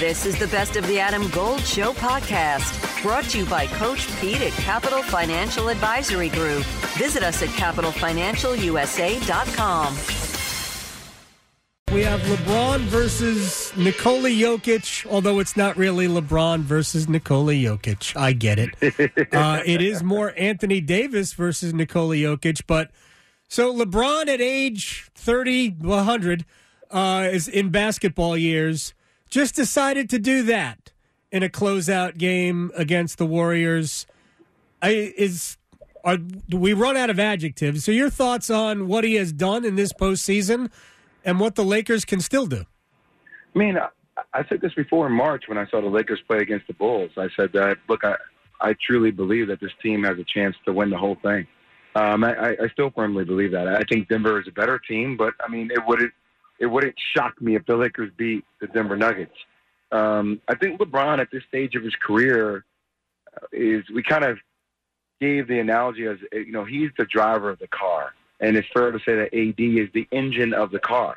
This is the Best of the Adam Gold Show podcast, brought to you by Coach Pete at Capital Financial Advisory Group. Visit us at capitalfinancialusa.com. We have LeBron versus Nikola Jokic, although it's not really LeBron versus Nikola Jokic. I get it. uh, it is more Anthony Davis versus Nikola Jokic, but so LeBron at age 30, 100, uh, is in basketball years, just decided to do that in a closeout game against the Warriors. I, is are, we run out of adjectives. So your thoughts on what he has done in this postseason – and what the Lakers can still do. I mean, I, I said this before in March when I saw the Lakers play against the Bulls. I said that, look, I, I truly believe that this team has a chance to win the whole thing. Um, I, I still firmly believe that. I think Denver is a better team, but I mean, it wouldn't it wouldn't shock me if the Lakers beat the Denver Nuggets. Um, I think LeBron at this stage of his career uh, is we kind of gave the analogy as you know he's the driver of the car and it's fair to say that AD is the engine of the car.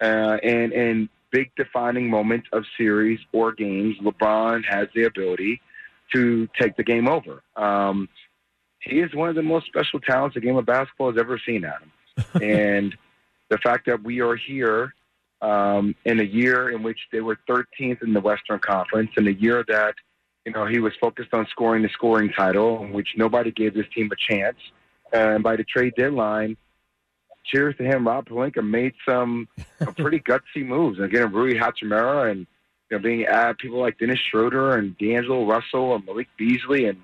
Uh, and in big defining moments of series or games, LeBron has the ability to take the game over. Um, he is one of the most special talents the game of basketball has ever seen, Adam. and the fact that we are here um, in a year in which they were 13th in the Western Conference, in a year that you know he was focused on scoring the scoring title, in which nobody gave this team a chance and by the trade deadline, cheers to him. Rob Pelinka made some pretty gutsy moves. And getting Rui Hachimura and you know being at people like Dennis Schroeder and D'Angelo Russell and Malik Beasley and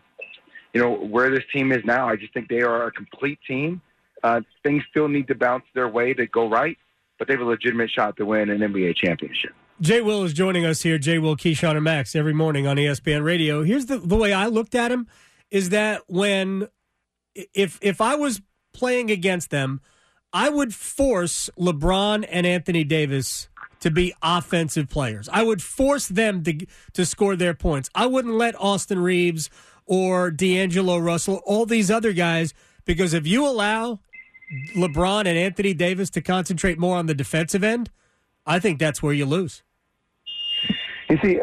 you know where this team is now. I just think they are a complete team. Uh, things still need to bounce their way to go right, but they have a legitimate shot to win an NBA championship. Jay Will is joining us here. Jay Will, Keyshawn, and Max every morning on ESPN Radio. Here's the the way I looked at him is that when if if I was playing against them, I would force LeBron and Anthony Davis to be offensive players. I would force them to to score their points. I wouldn't let Austin Reaves or D'Angelo Russell, all these other guys, because if you allow LeBron and Anthony Davis to concentrate more on the defensive end, I think that's where you lose. You see,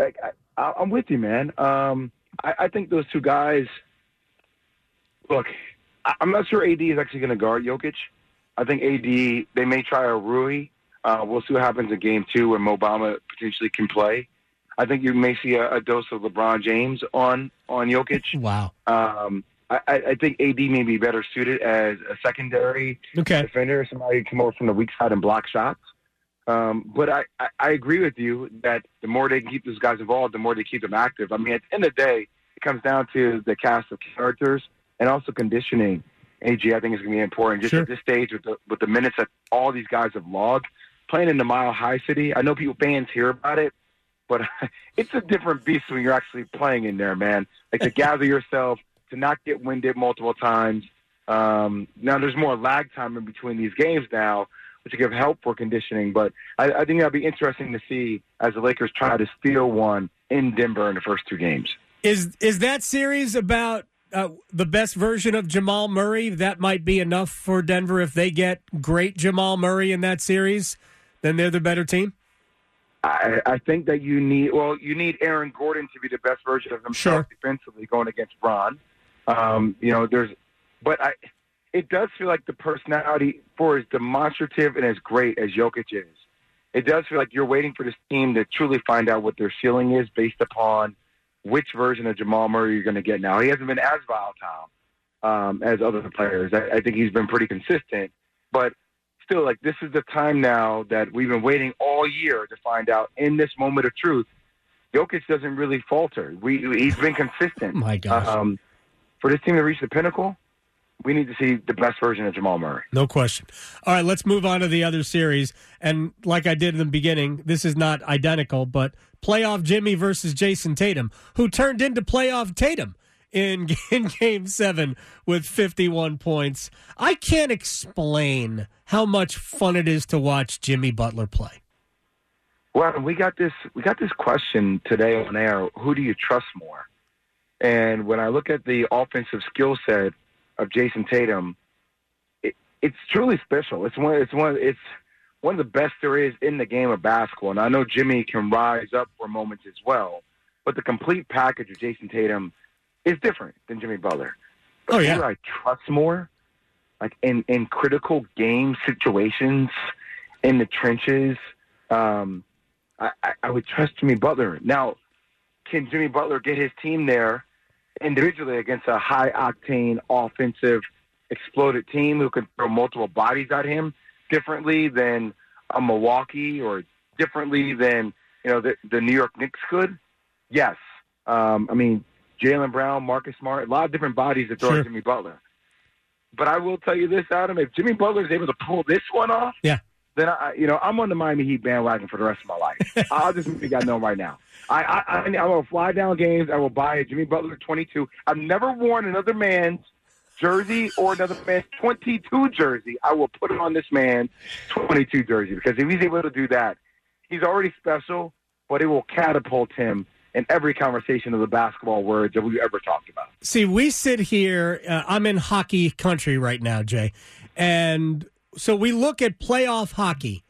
I, am with you, man. Um, I, I think those two guys. Look, I'm not sure AD is actually going to guard Jokic. I think AD they may try a Rui. Uh, we'll see what happens in Game Two when Mo Bamba potentially can play. I think you may see a, a dose of LeBron James on on Jokic. Wow. Um, I, I think AD may be better suited as a secondary okay. defender, somebody who can come over from the weak side and block shots. Um, but I, I, I agree with you that the more they can keep those guys involved, the more they keep them active. I mean, at the end of the day, it comes down to the cast of characters and also conditioning. AG, I think is going to be important just sure. at this stage with the with the minutes that all these guys have logged. Playing in the Mile High City, I know people fans hear about it, but it's a different beast when you're actually playing in there, man. Like to gather yourself, to not get winded multiple times. Um, now there's more lag time in between these games now, which can help for conditioning. But I, I think that'll be interesting to see as the Lakers try to steal one in Denver in the first two games. Is is that series about uh, the best version of Jamal Murray. That might be enough for Denver if they get great Jamal Murray in that series. Then they're the better team. I, I think that you need well, you need Aaron Gordon to be the best version of himself sure. defensively going against Bron. Um, you know, there's, but I, it does feel like the personality for as demonstrative and as great as Jokic is, it does feel like you're waiting for this team to truly find out what their ceiling is based upon which version of Jamal Murray you're going to get now. He hasn't been as volatile um, as other players. I, I think he's been pretty consistent, but still, like this is the time now that we've been waiting all year to find out. In this moment of truth, Jokic doesn't really falter. We he's been consistent. My gosh. Um, for this team to reach the pinnacle, we need to see the best version of Jamal Murray. No question. All right, let's move on to the other series. And like I did in the beginning, this is not identical, but playoff Jimmy versus Jayson Tatum, who turned into playoff Tatum in, in game seven with 51 points. I can't explain how much fun it is to watch Jimmy Butler play. Well, we got this we got this question today on air. Who do you trust more? And when I look at the offensive skill set of Jayson Tatum, it, it's truly special. It's one. It's one. It's one of the best there is in the game of basketball. And I know Jimmy can rise up for moments as well, but the complete package of Jayson Tatum is different than Jimmy Butler. But Oh, yeah. I trust more, like in in critical game situations, in the trenches. Um, I, I, I would trust Jimmy Butler. Now, can Jimmy Butler get his team there individually against a high octane offensive exploded team who can throw multiple bodies at him differently than a Milwaukee or differently than you know the, the New York Knicks could? Yes. Um, I mean, Jaylen Brown, Marcus Smart, a lot of different bodies to throw Sure. at Jimmy Butler. But I will tell you this, Adam: if Jimmy Butler is able to pull this one off, Yeah. then I, you know I'm on the Miami Heat bandwagon for the rest of my life. I'll just make you guys know right now. I, I, I, I will fly down games. I will buy a Jimmy Butler 22. I've never worn another man's jersey or another man's 22 jersey. I will put it on this man's 22 jersey because if he's able to do that, he's already special, but it will catapult him in every conversation of the basketball words that we've ever talked about. See, we sit here. Uh, I'm in hockey country right now, Jay, and so we look at playoff hockey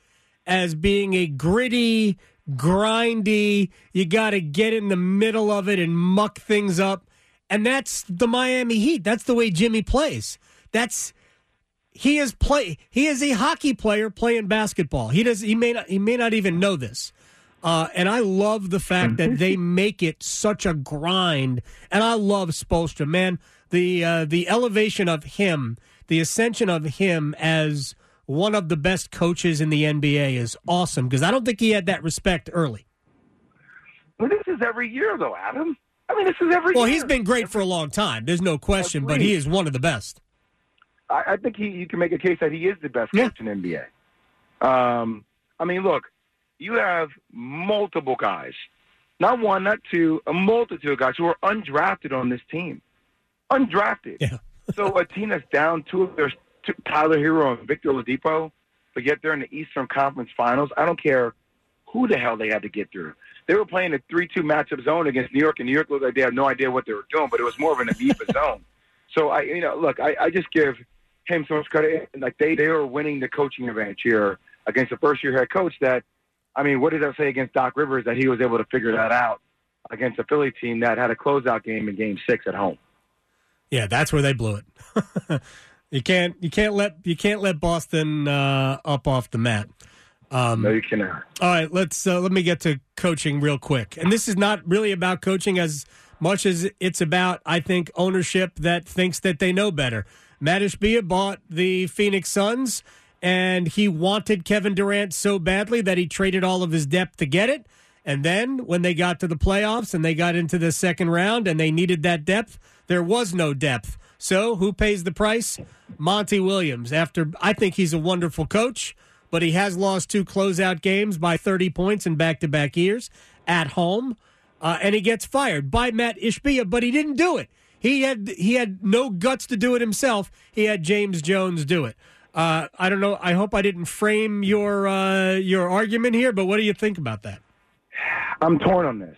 as being a gritty, grindy. You got to get in the middle of it and muck things up, and that's the Miami Heat. That's the way Jimmy plays. That's he is play. He is a hockey player playing basketball. He does. He may not. He may not even know this. Uh, and I love the fact that they make it such a grind. And I love Spoelstra, man. The uh, the elevation of him, the ascension of him as one of the best coaches in the NBA is awesome because I don't think he had that respect early. Well, this is every year, though, Adam. I mean, this is every year. Well, year. he's been great for a long time. There's no question, but he is one of the best. I, I think he, you can make a case that he is the best Yeah. coach in NBA. Um, I mean, look, you have multiple guys, not one, not two, a multitude of guys who are undrafted on this team, undrafted. Yeah. so a team that's down two of their Tyler Herro and Victor Oladipo, but yet they're in the Eastern Conference Finals. I don't care who the hell they had to get through. They were playing a three-two matchup zone against New York, and New York looked like they had no idea what they were doing, but it was more of an amoeba zone. So I, you know, look, I, I just give him so much credit. Like they, they were winning the coaching advantage here against a first-year head coach. That, I mean, what does that say against Doc Rivers that he was able to figure that out against a Philly team that had a closeout game in Game Six at home? Yeah, that's where they blew it. you can't you can't let you can't let Boston uh, up off the mat. Um, No, you cannot. All right, let's uh, let me get to coaching real quick. And this is not really about coaching as much as it's about I think ownership that thinks that they know better. Mat Ishbia bought the Phoenix Suns and he wanted Kevin Durant so badly that he traded all of his depth to get it. And then when they got to the playoffs and they got into the second round and they needed that depth, there was no depth. So who pays the price? Monty Williams. After I think he's a wonderful coach, but he has lost two closeout games by 30 points in back-to-back years at home, uh, and he gets fired by Mat Ishbia. But he didn't do it. He had he had no guts to do it himself. He had James Jones do it. Uh, I don't know. I hope I didn't frame your uh, your argument here, but what do you think about that? I'm torn on this.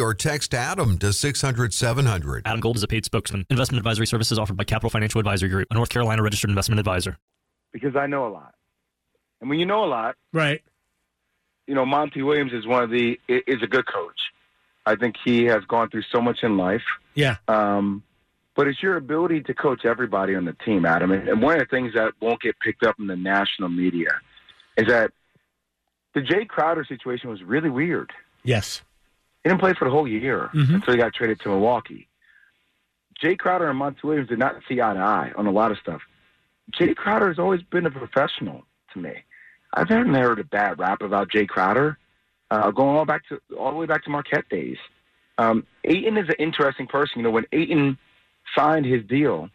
or text Adam to 600 700. Adam Gold is a paid spokesman. Investment advisory services offered by Capital Financial Advisory Group, a North Carolina registered investment advisor. because I know a lot. And when you know a lot, Right. you know, Monty Williams is one of the is a good coach. I think he has gone through so much in life. Yeah. Um, but it's your ability to coach everybody on the team, Adam. And, and one of the things that won't get picked up in the national media is that the Jae Crowder situation was really weird. Yes. He didn't play for the whole year Mhm. until he got traded to Milwaukee. Jae Crowder and Monty Williams did not see eye to eye on a lot of stuff. Jae Crowder has always been a professional to me. I've never heard a bad rap about Jae Crowder, uh, going all back to all the way back to Marquette days. Um, Ayton is an interesting person. You know, when Ayton signed his deal,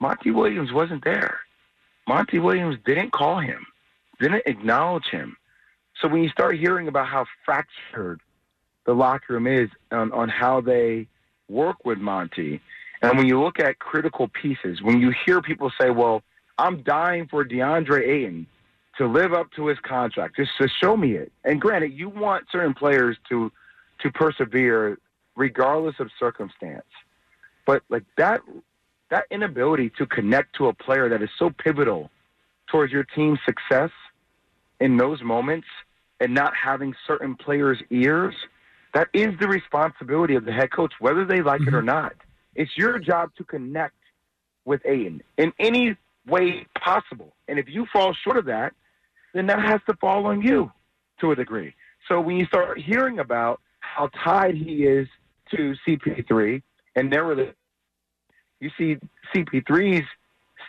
Monty Williams wasn't there. Monty Williams didn't call him. didn't acknowledge him. So when you start hearing about how fractured the locker room is on, on how they work with Monty, and when you look at critical pieces, when you hear people say, "Well, I'm dying for DeAndre Ayton to live up to his contract, just to show me it," and granted, you want certain players to to persevere regardless of circumstance, but like that that inability to connect to a player that is so pivotal towards your team's success in those moments and not having certain players' ears, that is the responsibility of the head coach, whether they like it or mm-hmm. not. It's your job to connect with Ayton in any way possible. And if you fall short of that, then that has to fall on you to a degree. So when you start hearing about how tied he is to CP3 and their relationship, you see CP3's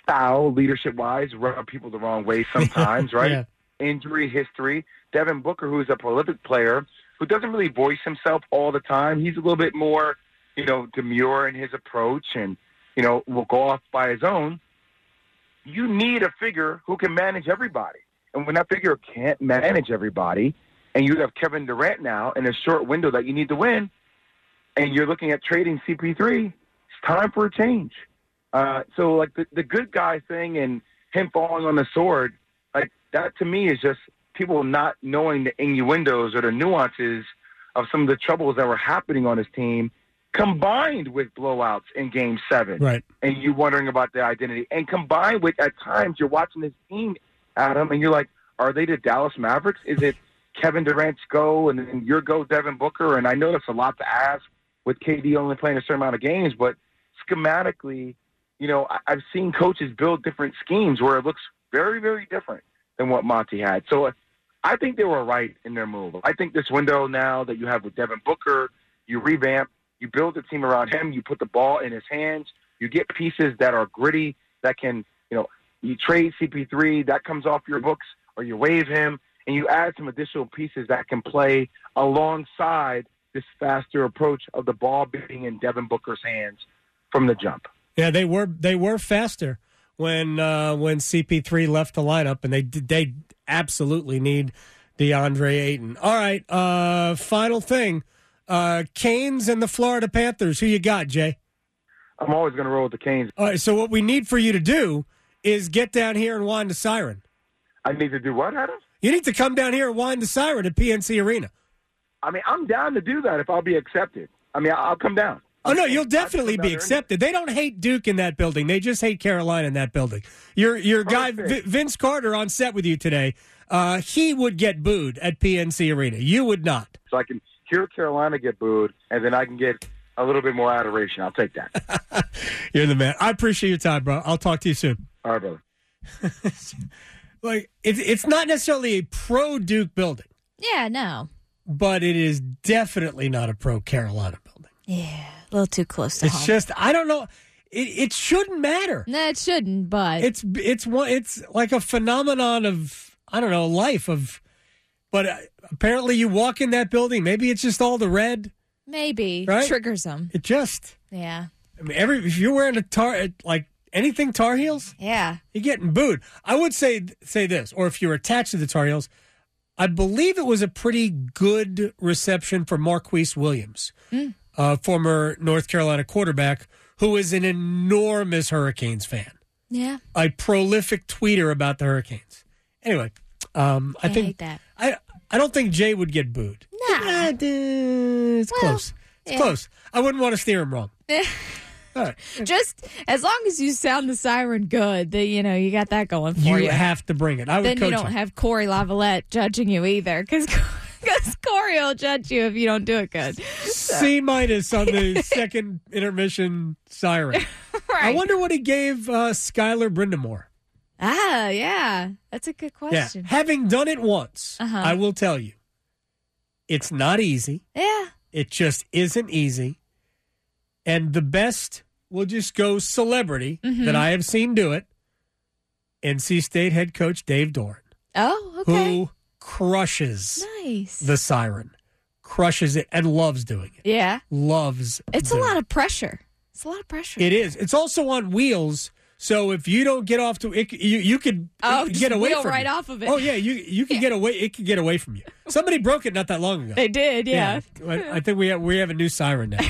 style, leadership wise, rub people the wrong way sometimes, right? Yeah. Injury history. Devin Booker, who's a prolific player, who doesn't really voice himself all the time. He's a little bit more, you know, demure in his approach and, you know, will go off by his own. You need a figure who can manage everybody. And when that figure can't manage everybody, and you have Kevin Durant now in a short window that you need to win, and you're looking at trading CP3, it's time for a change. Uh, so, like the, the good guy thing and him falling on the sword, like that to me is just people not knowing the innuendos or the nuances of some of the troubles that were happening on his team, combined with blowouts in Game Seven, Right. and you wondering about the identity, and combined with at times you're watching this team, Adam, and you're like, are they the Dallas Mavericks? Is it Kevin Durant's go and then your go Devin Booker? And I know that's a lot to ask with KD only playing a certain amount of games, but schematically, you know, I- I've seen coaches build different schemes where it looks very, very different than what Monty had. So I think they were right in their move. I think this window now that you have with Devin Booker, you revamp, you build a team around him, you put the ball in his hands, you get pieces that are gritty that can, you know, you trade CP3 that comes off your books, or you waive him, and you add some additional pieces that can play alongside this faster approach of the ball being in Devin Booker's hands from the jump. Yeah, they were they were faster when uh, when CP3 left the lineup, and they they absolutely need DeAndre Ayton. All right, uh, final thing, uh, Canes and the Florida Panthers. Who you got, Jay? I'm always going to roll with the Canes. All right, so what we need for you to do is get down here and wind the siren. I need to do what, Adam? You need to come down here and wind the siren at PNC Arena. I mean, I'm down to do that if I'll be accepted. I mean, I'll come down. Oh no, you'll definitely be accepted. They don't hate Duke in that building. They just hate Carolina in that building. Your your guy Perfect. v- Vince Carter on set with you today. Uh, he would get booed at PNC Arena. You would not. So I can hear Carolina get booed, and then I can get a little bit more adoration. I'll take that. You're the man. I appreciate your time, bro. I'll talk to you soon. All right, brother. Like it's it's not necessarily a pro Duke building, Yeah, no. but it is definitely not a pro Carolina building. Yeah, a little too close to It's home. just I don't know. It, it shouldn't matter. no, it shouldn't, but it's it's one it's like a phenomenon of I don't know life of, but uh, apparently you walk in that building. Maybe it's just all the red. maybe Right? triggers them. It just Yeah, I mean every if you're wearing a tar like anything Tar Heels, yeah. you're getting booed. I would say say this, or if you're attached to the Tar Heels, I believe it was a pretty good reception for Marquise Williams, uh, former North Carolina quarterback, who is an enormous Hurricanes fan. Yeah, a prolific tweeter about the Hurricanes. Anyway, um, I, I think that. I I don't think Jay would get booed. Nah. Ah, duh, it's Well, close. It's yeah. close. I wouldn't want to steer him wrong. Right. just as long as you sound the siren good, that you know you got that going for You you. have to bring it. I would then coach you don't him. have Corey Lavalette judging you either, because Corey will judge you if you don't do it good. C minus on the second intermission siren. I wonder what he gave uh, Skyler Brind'Amour. Ah, yeah, that's a good Yeah, question. having done it once, Uh-huh. I will tell you, it's not easy. Yeah, It just isn't easy. And the best will just go celebrity Mm-hmm. that I have seen do it. NC State head coach Dave Doeren, Oh, okay. who crushes nice. the siren, crushes it, and loves doing it. yeah, Loves. it's a doing lot of pressure. It's a lot of pressure. It is. It's also on wheels So if you don't get off to it, you you could Oh, get away wheel from right you. off of it. Oh yeah, you you can get away. It can get away from you. Somebody broke it not that long ago. They did, yeah. I I think we have, we have a new siren now.